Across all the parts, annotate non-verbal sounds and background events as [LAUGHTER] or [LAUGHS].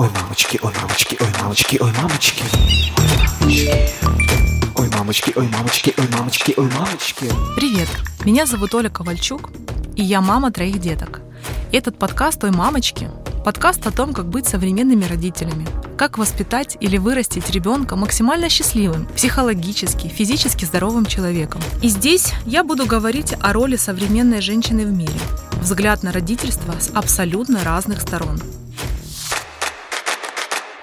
Ой, мамочки, ой, мамочки, ой, мамочки, ой, мамочки. Ой, мамочки, ой, мамочки, ой, мамочки, ой, мамочки. Привет, меня зовут Оля Ковальчук, и я мама троих деток. Этот подкаст «Ой, мамочки» — подкаст о том, как быть современными родителями, как воспитать или вырастить ребенка максимально счастливым, психологически, физически здоровым человеком. И здесь я буду говорить о роли современной женщины в мире, взгляд на родительство с абсолютно разных сторон —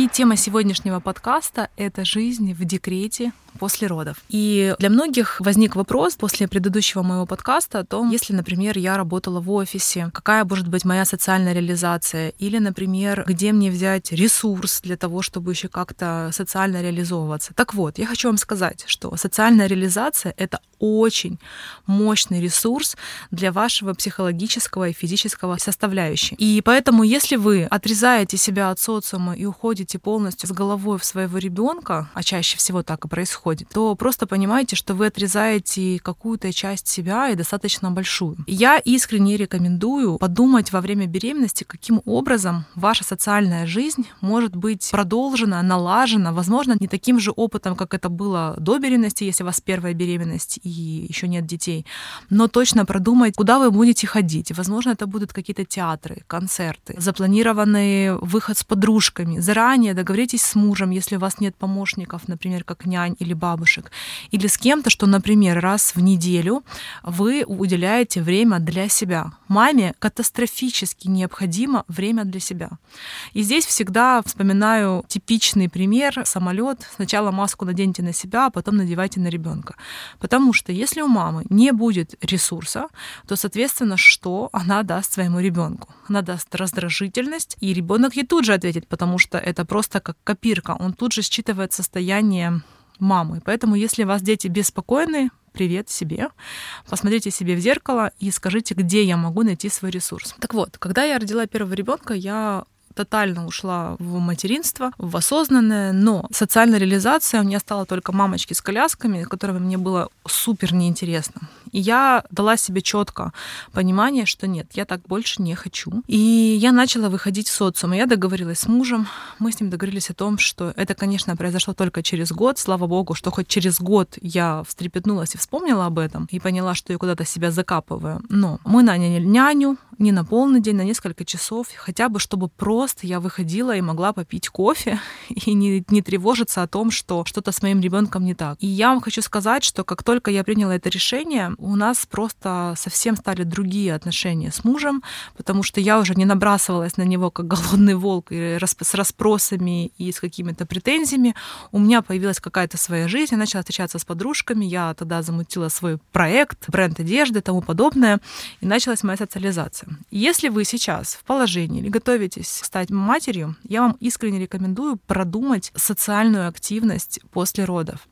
и тема сегодняшнего подкаста — это жизнь в декрете после родов. И для многих возник вопрос после предыдущего моего подкаста о том, если, например, я работала в офисе, какая может быть моя социальная реализация, или, например, где мне взять ресурс для того, чтобы еще как-то социально реализовываться. Так вот, я хочу вам сказать, что социальная реализация — это очень мощный ресурс для вашего психологического и физического составляющей. И поэтому, если вы отрезаете себя от социума и уходите полностью с головой в своего ребенка, а чаще всего так и происходит, то просто понимаете, что вы отрезаете какую-то часть себя и достаточно большую. Я искренне рекомендую подумать во время беременности, каким образом ваша социальная жизнь может быть продолжена, налажена, возможно, не таким же опытом, как это было до беременности, если у вас первая беременность, и еще нет детей, но точно продумать, куда вы будете ходить. Возможно, это будут какие-то театры, концерты, запланированный выход с подружками. Заранее договоритесь с мужем, если у вас нет помощников, например, как нянь или бабушек, или с кем-то, что, например, раз в неделю вы уделяете время для себя. Маме катастрофически необходимо время для себя. И здесь всегда вспоминаю типичный пример самолет. Сначала маску наденьте на себя, а потом надевайте на ребенка. Потому что если у мамы не будет ресурса, то, соответственно, что она даст своему ребенку? Она даст раздражительность, и ребенок ей тут же ответит, потому что это просто как копирка. Он тут же считывает состояние мамы. Поэтому, если у вас дети беспокойны, привет себе, посмотрите себе в зеркало и скажите, где я могу найти свой ресурс. Так вот, когда я родила первого ребенка, я тотально ушла в материнство, в осознанное, но социальная реализация у меня стала только мамочки с колясками, которыми мне было супер неинтересно. И я дала себе четко понимание, что нет, я так больше не хочу. И я начала выходить в социум. И я договорилась с мужем. Мы с ним договорились о том, что это, конечно, произошло только через год. Слава богу, что хоть через год я встрепетнулась и вспомнила об этом и поняла, что я куда-то себя закапываю. Но мы наняли няню не на полный день, на несколько часов, хотя бы чтобы просто я выходила и могла попить кофе [LAUGHS] и не, не тревожиться о том, что что-то с моим ребенком не так. И я вам хочу сказать, что как только я приняла это решение, у нас просто совсем стали другие отношения с мужем, потому что я уже не набрасывалась на него как голодный волк с расспросами и с какими-то претензиями. У меня появилась какая-то своя жизнь, я начала встречаться с подружками, я тогда замутила свой проект, бренд одежды и тому подобное, и началась моя социализация. Если вы сейчас в положении или готовитесь стать матерью, я вам искренне рекомендую продумать социальную активность после родов.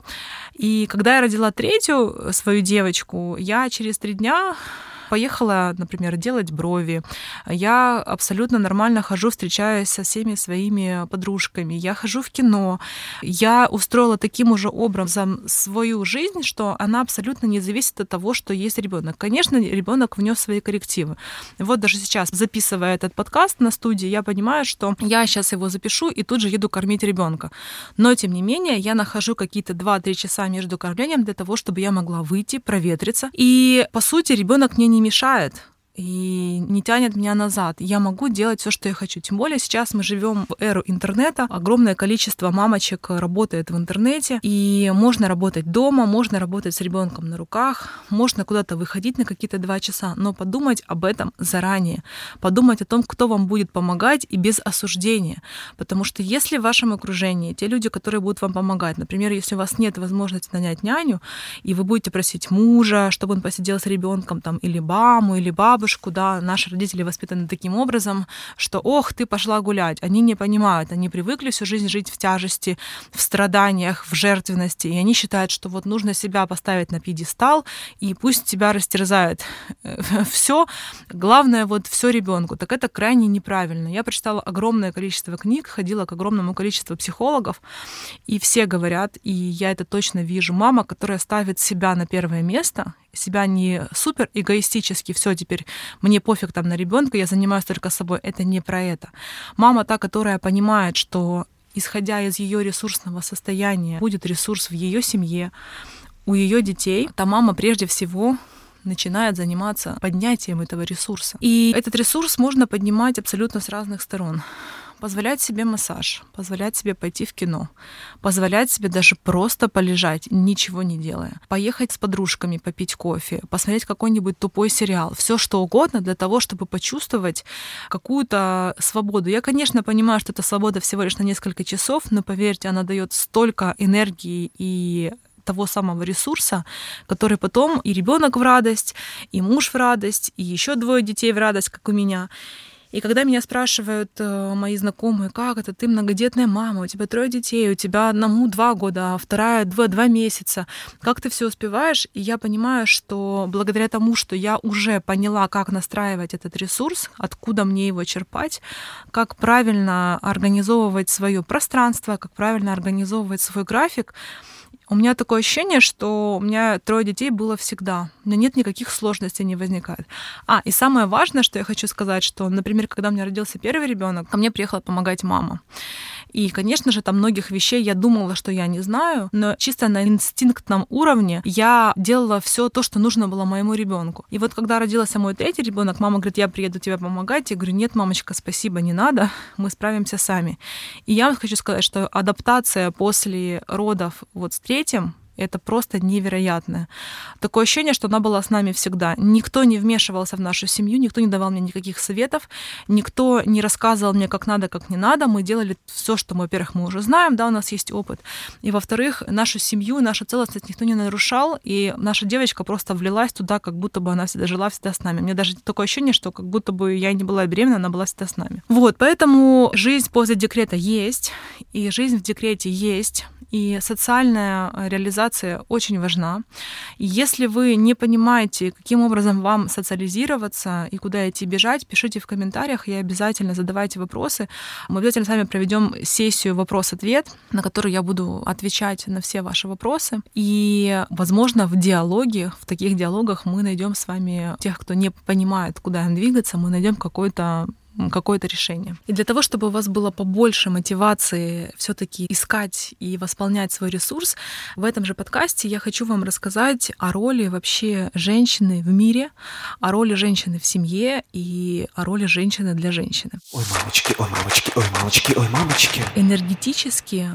И когда я родила третью свою девочку, я через три дня поехала, например, делать брови. Я абсолютно нормально хожу, встречаюсь со всеми своими подружками. Я хожу в кино. Я устроила таким уже образом свою жизнь, что она абсолютно не зависит от того, что есть ребенок. Конечно, ребенок внес свои коррективы. Вот даже сейчас, записывая этот подкаст на студии, я понимаю, что я сейчас его запишу и тут же еду кормить ребенка. Но, тем не менее, я нахожу какие-то 2-3 часа между кормлением для того, чтобы я могла выйти, проветриться. И, по сути, ребенок мне не не мешает и не тянет меня назад. Я могу делать все, что я хочу. Тем более сейчас мы живем в эру интернета. Огромное количество мамочек работает в интернете, и можно работать дома, можно работать с ребенком на руках, можно куда-то выходить на какие-то два часа, но подумать об этом заранее. Подумать о том, кто вам будет помогать и без осуждения. Потому что если в вашем окружении те люди, которые будут вам помогать, например, если у вас нет возможности нанять няню, и вы будете просить мужа, чтобы он посидел с ребенком, там, или маму, или бабушку, бабушку, да, наши родители воспитаны таким образом, что, ох, ты пошла гулять. Они не понимают, они привыкли всю жизнь жить в тяжести, в страданиях, в жертвенности, и они считают, что вот нужно себя поставить на пьедестал, и пусть тебя растерзают [LAUGHS] все, главное вот все ребенку. Так это крайне неправильно. Я прочитала огромное количество книг, ходила к огромному количеству психологов, и все говорят, и я это точно вижу, мама, которая ставит себя на первое место, себя не супер эгоистически, все теперь мне пофиг там на ребенка, я занимаюсь только собой. Это не про это. Мама та, которая понимает, что исходя из ее ресурсного состояния, будет ресурс в ее семье, у ее детей, та мама прежде всего начинает заниматься поднятием этого ресурса. И этот ресурс можно поднимать абсолютно с разных сторон позволять себе массаж, позволять себе пойти в кино, позволять себе даже просто полежать, ничего не делая, поехать с подружками попить кофе, посмотреть какой-нибудь тупой сериал, все что угодно для того, чтобы почувствовать какую-то свободу. Я, конечно, понимаю, что эта свобода всего лишь на несколько часов, но поверьте, она дает столько энергии и того самого ресурса, который потом и ребенок в радость, и муж в радость, и еще двое детей в радость, как у меня. И когда меня спрашивают э, мои знакомые, как это, ты многодетная мама, у тебя трое детей, у тебя одному два года, а вторая два, два месяца, как ты все успеваешь? И я понимаю, что благодаря тому, что я уже поняла, как настраивать этот ресурс, откуда мне его черпать, как правильно организовывать свое пространство, как правильно организовывать свой график, у меня такое ощущение, что у меня трое детей было всегда. У меня нет никаких сложностей не возникает. А, и самое важное, что я хочу сказать, что, например, когда у меня родился первый ребенок, ко мне приехала помогать мама. И, конечно же, там многих вещей я думала, что я не знаю, но чисто на инстинктном уровне я делала все то, что нужно было моему ребенку. И вот когда родился мой третий ребенок, мама говорит, я приеду тебе помогать. Я говорю, нет, мамочка, спасибо, не надо, [LAUGHS] мы справимся сами. И я вам хочу сказать, что адаптация после родов вот с третьим, это просто невероятное. Такое ощущение, что она была с нами всегда. Никто не вмешивался в нашу семью, никто не давал мне никаких советов, никто не рассказывал мне, как надо, как не надо. Мы делали все, что, мы, во-первых, мы уже знаем, да, у нас есть опыт. И, во-вторых, нашу семью, нашу целостность никто не нарушал, и наша девочка просто влилась туда, как будто бы она всегда жила всегда с нами. Мне даже такое ощущение, что как будто бы я не была беременна, она была всегда с нами. Вот, поэтому жизнь после декрета есть, и жизнь в декрете есть. И социальная э, реализация очень важна. Если вы не понимаете, каким образом вам социализироваться и куда идти бежать, пишите в комментариях и обязательно задавайте вопросы. Мы обязательно с вами проведем сессию вопрос-ответ, на которую я буду отвечать на все ваши вопросы. И, возможно, в диалоге, в таких диалогах мы найдем с вами тех, кто не понимает, куда им двигаться, мы найдем какой-то какое-то решение. И для того, чтобы у вас было побольше мотивации все-таки искать и восполнять свой ресурс, в этом же подкасте я хочу вам рассказать о роли вообще женщины в мире, о роли женщины в семье и о роли женщины для женщины. Ой, мамочки, ой, мамочки, ой, мамочки, ой, мамочки. Энергетически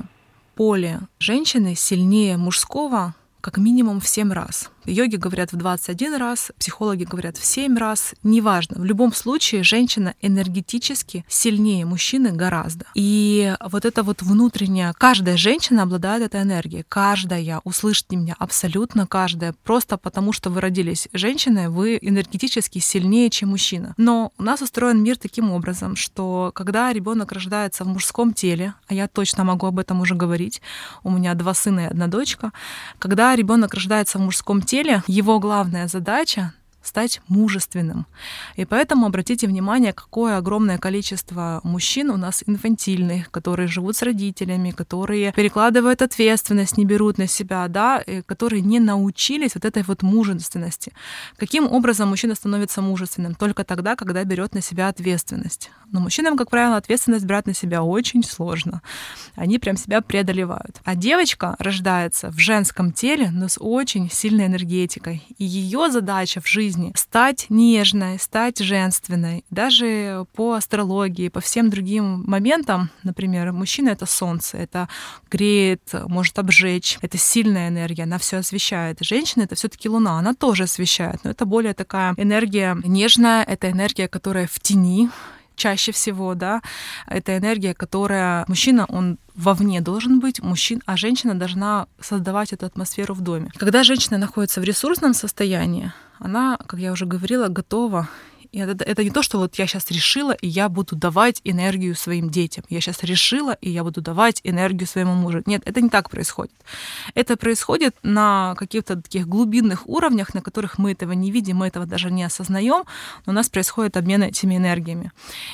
поле женщины сильнее мужского как минимум в 7 раз. Йоги говорят в 21 раз, психологи говорят в 7 раз. Неважно. В любом случае женщина энергетически сильнее мужчины гораздо. И вот это вот внутренняя... Каждая женщина обладает этой энергией. Каждая. Услышьте меня. Абсолютно каждая. Просто потому, что вы родились женщиной, вы энергетически сильнее, чем мужчина. Но у нас устроен мир таким образом, что когда ребенок рождается в мужском теле, а я точно могу об этом уже говорить, у меня два сына и одна дочка, когда ребенок рождается в мужском теле, теле его главная задача стать мужественным. И поэтому обратите внимание, какое огромное количество мужчин у нас инфантильных, которые живут с родителями, которые перекладывают ответственность, не берут на себя, да, которые не научились вот этой вот мужественности. Каким образом мужчина становится мужественным? Только тогда, когда берет на себя ответственность. Но мужчинам, как правило, ответственность брать на себя очень сложно. Они прям себя преодолевают. А девочка рождается в женском теле, но с очень сильной энергетикой. И ее задача в жизни жизни, стать нежной, стать женственной. Даже по астрологии, по всем другим моментам, например, мужчина — это солнце, это греет, может обжечь, это сильная энергия, она все освещает. Женщина — это все таки луна, она тоже освещает, но это более такая энергия нежная, это энергия, которая в тени, чаще всего, да, это энергия, которая мужчина, он вовне должен быть мужчин, а женщина должна создавать эту атмосферу в доме. Когда женщина находится в ресурсном состоянии, она, как я уже говорила, готова это, это не то, что вот я сейчас решила, и я буду давать энергию своим детям. Я сейчас решила, и я буду давать энергию своему мужу. Нет, это не так происходит. Это происходит на каких-то таких глубинных уровнях, на которых мы этого не видим, мы этого даже не осознаем, но у нас происходит обмен этими энергиями.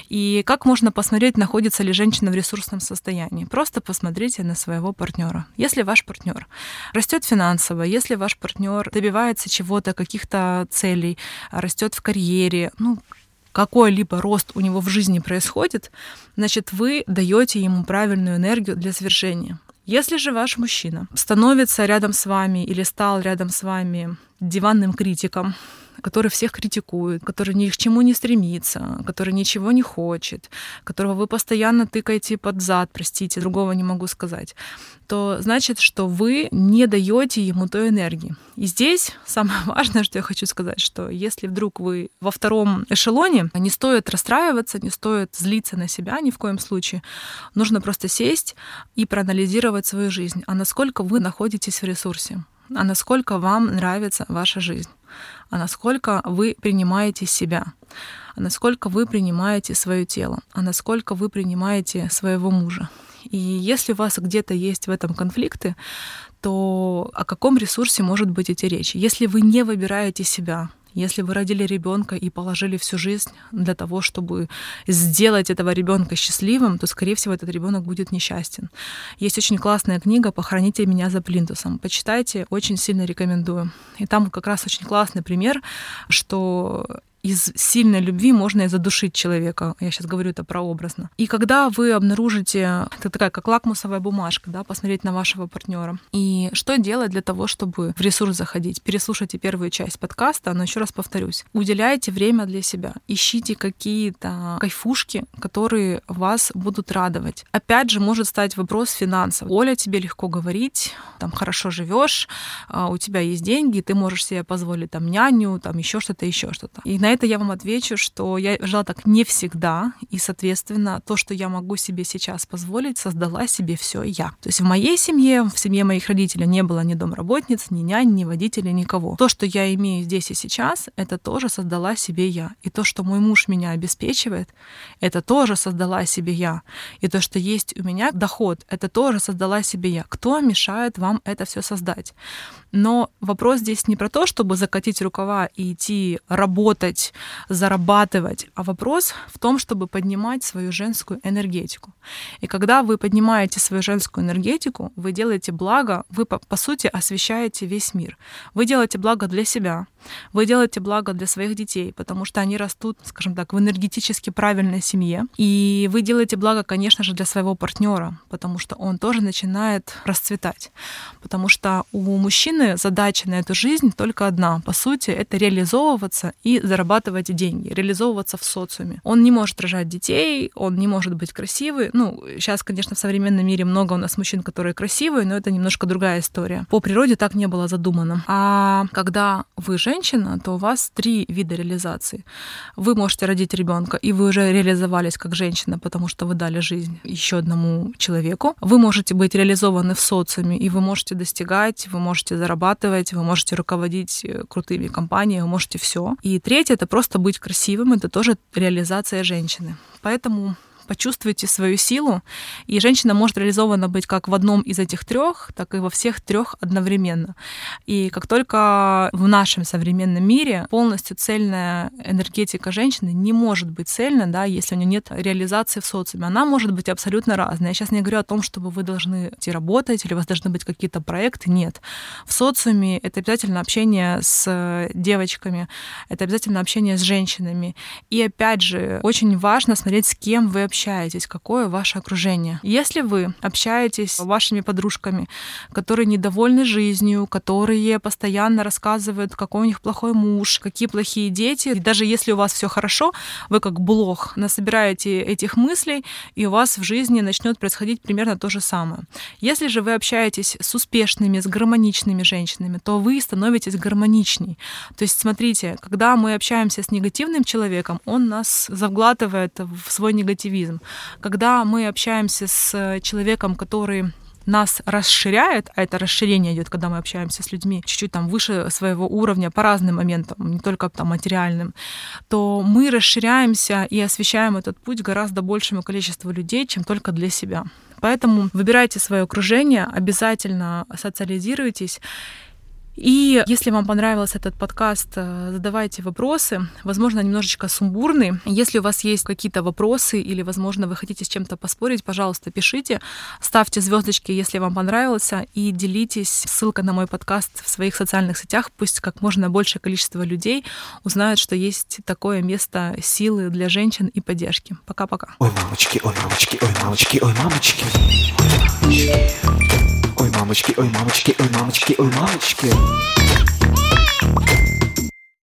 И как можно посмотреть, находится ли женщина в ресурсном состоянии? Просто посмотрите на своего партнера. Если ваш партнер растет финансово, если ваш партнер добивается чего-то, каких-то целей, растет в карьере, ну, ну, какой-либо рост у него в жизни происходит, значит, вы даете ему правильную энергию для свершения. Если же ваш мужчина становится рядом с вами или стал рядом с вами диванным критиком, который всех критикует, который ни к чему не стремится, который ничего не хочет, которого вы постоянно тыкаете под зад, простите, другого не могу сказать, то значит, что вы не даете ему той энергии. И здесь самое [LAUGHS] важное, что я хочу сказать, что если вдруг вы во втором эшелоне, не стоит расстраиваться, не стоит злиться на себя ни в коем случае. Нужно просто сесть и проанализировать свою жизнь, а насколько вы находитесь в ресурсе а насколько вам нравится ваша жизнь а насколько вы принимаете себя, а насколько вы принимаете свое тело, а насколько вы принимаете своего мужа. И если у вас где-то есть в этом конфликты, то о каком ресурсе может быть идти речь? Если вы не выбираете себя, если вы родили ребенка и положили всю жизнь для того, чтобы сделать этого ребенка счастливым, то, скорее всего, этот ребенок будет несчастен. Есть очень классная книга «Похороните меня за плинтусом». Почитайте, очень сильно рекомендую. И там как раз очень классный пример, что из сильной любви можно и задушить человека. Я сейчас говорю это прообразно. И когда вы обнаружите, это такая как лакмусовая бумажка, да, посмотреть на вашего партнера. И что делать для того, чтобы в ресурс заходить? Переслушайте первую часть подкаста, но еще раз повторюсь. Уделяйте время для себя. Ищите какие-то кайфушки, которые вас будут радовать. Опять же, может стать вопрос финансов. Оля, тебе легко говорить, там хорошо живешь, а, у тебя есть деньги, ты можешь себе позволить там няню, там еще что-то, еще что-то. И на на это я вам отвечу, что я жила так не всегда, и, соответственно, то, что я могу себе сейчас позволить, создала себе все я. То есть в моей семье, в семье моих родителей не было ни домработниц, ни нянь, ни водителей, никого. То, что я имею здесь и сейчас, это тоже создала себе я. И то, что мой муж меня обеспечивает, это тоже создала себе я. И то, что есть у меня доход, это тоже создала себе я. Кто мешает вам это все создать? Но вопрос здесь не про то, чтобы закатить рукава и идти работать, зарабатывать, а вопрос в том, чтобы поднимать свою женскую энергетику. И когда вы поднимаете свою женскую энергетику, вы делаете благо, вы по, по сути освещаете весь мир. Вы делаете благо для себя, вы делаете благо для своих детей, потому что они растут, скажем так, в энергетически правильной семье. И вы делаете благо, конечно же, для своего партнера, потому что он тоже начинает расцветать. Потому что у мужчины задача на эту жизнь только одна. По сути, это реализовываться и зарабатывать деньги, реализовываться в социуме. Он не может рожать детей, он не может быть красивый. Ну, сейчас, конечно, в современном мире много у нас мужчин, которые красивые, но это немножко другая история. По природе так не было задумано. А когда вы же женщина, то у вас три вида реализации. Вы можете родить ребенка, и вы уже реализовались как женщина, потому что вы дали жизнь еще одному человеку. Вы можете быть реализованы в социуме, и вы можете достигать, вы можете зарабатывать, вы можете руководить э, крутыми компаниями, вы можете все. И третье это просто быть красивым, это тоже реализация женщины. Поэтому почувствуйте свою силу, и женщина может реализована быть как в одном из этих трех, так и во всех трех одновременно. И как только в нашем современном мире полностью цельная энергетика женщины не может быть цельна, да, если у нее нет реализации в социуме. Она может быть абсолютно разная. Я сейчас не говорю о том, чтобы вы должны идти работать или у вас должны быть какие-то проекты. Нет. В социуме это обязательно общение с девочками, это обязательно общение с женщинами. И опять же, очень важно смотреть, с кем вы общаетесь общаетесь, какое ваше окружение. Если вы общаетесь с вашими подружками, которые недовольны жизнью, которые постоянно рассказывают, какой у них плохой муж, какие плохие дети, и даже если у вас все хорошо, вы как блог насобираете этих мыслей, и у вас в жизни начнет происходить примерно то же самое. Если же вы общаетесь с успешными, с гармоничными женщинами, то вы становитесь гармоничней. То есть, смотрите, когда мы общаемся с негативным человеком, он нас заглатывает в свой негативизм эгоизм. Когда мы общаемся с человеком, который нас расширяет, а это расширение идет, когда мы общаемся с людьми чуть-чуть там выше своего уровня по разным моментам, не только там материальным, то мы расширяемся и освещаем этот путь гораздо большему количеству людей, чем только для себя. Поэтому выбирайте свое окружение, обязательно социализируйтесь И если вам понравился этот подкаст, э, задавайте вопросы. Возможно, немножечко сумбурный. Если у вас есть какие-то вопросы или, возможно, вы хотите с чем-то поспорить, пожалуйста, пишите. Ставьте звездочки, если вам понравился, и делитесь. Ссылка на мой подкаст в своих социальных сетях. Пусть как можно большее количество людей узнают, что есть такое место силы для женщин и поддержки. Пока-пока. Ой, мамочки, ой, мамочки, ой, мамочки, ой, мамочки. Ой, мамочки, ой, мамочки, ой, мамочки, ой, мамочки.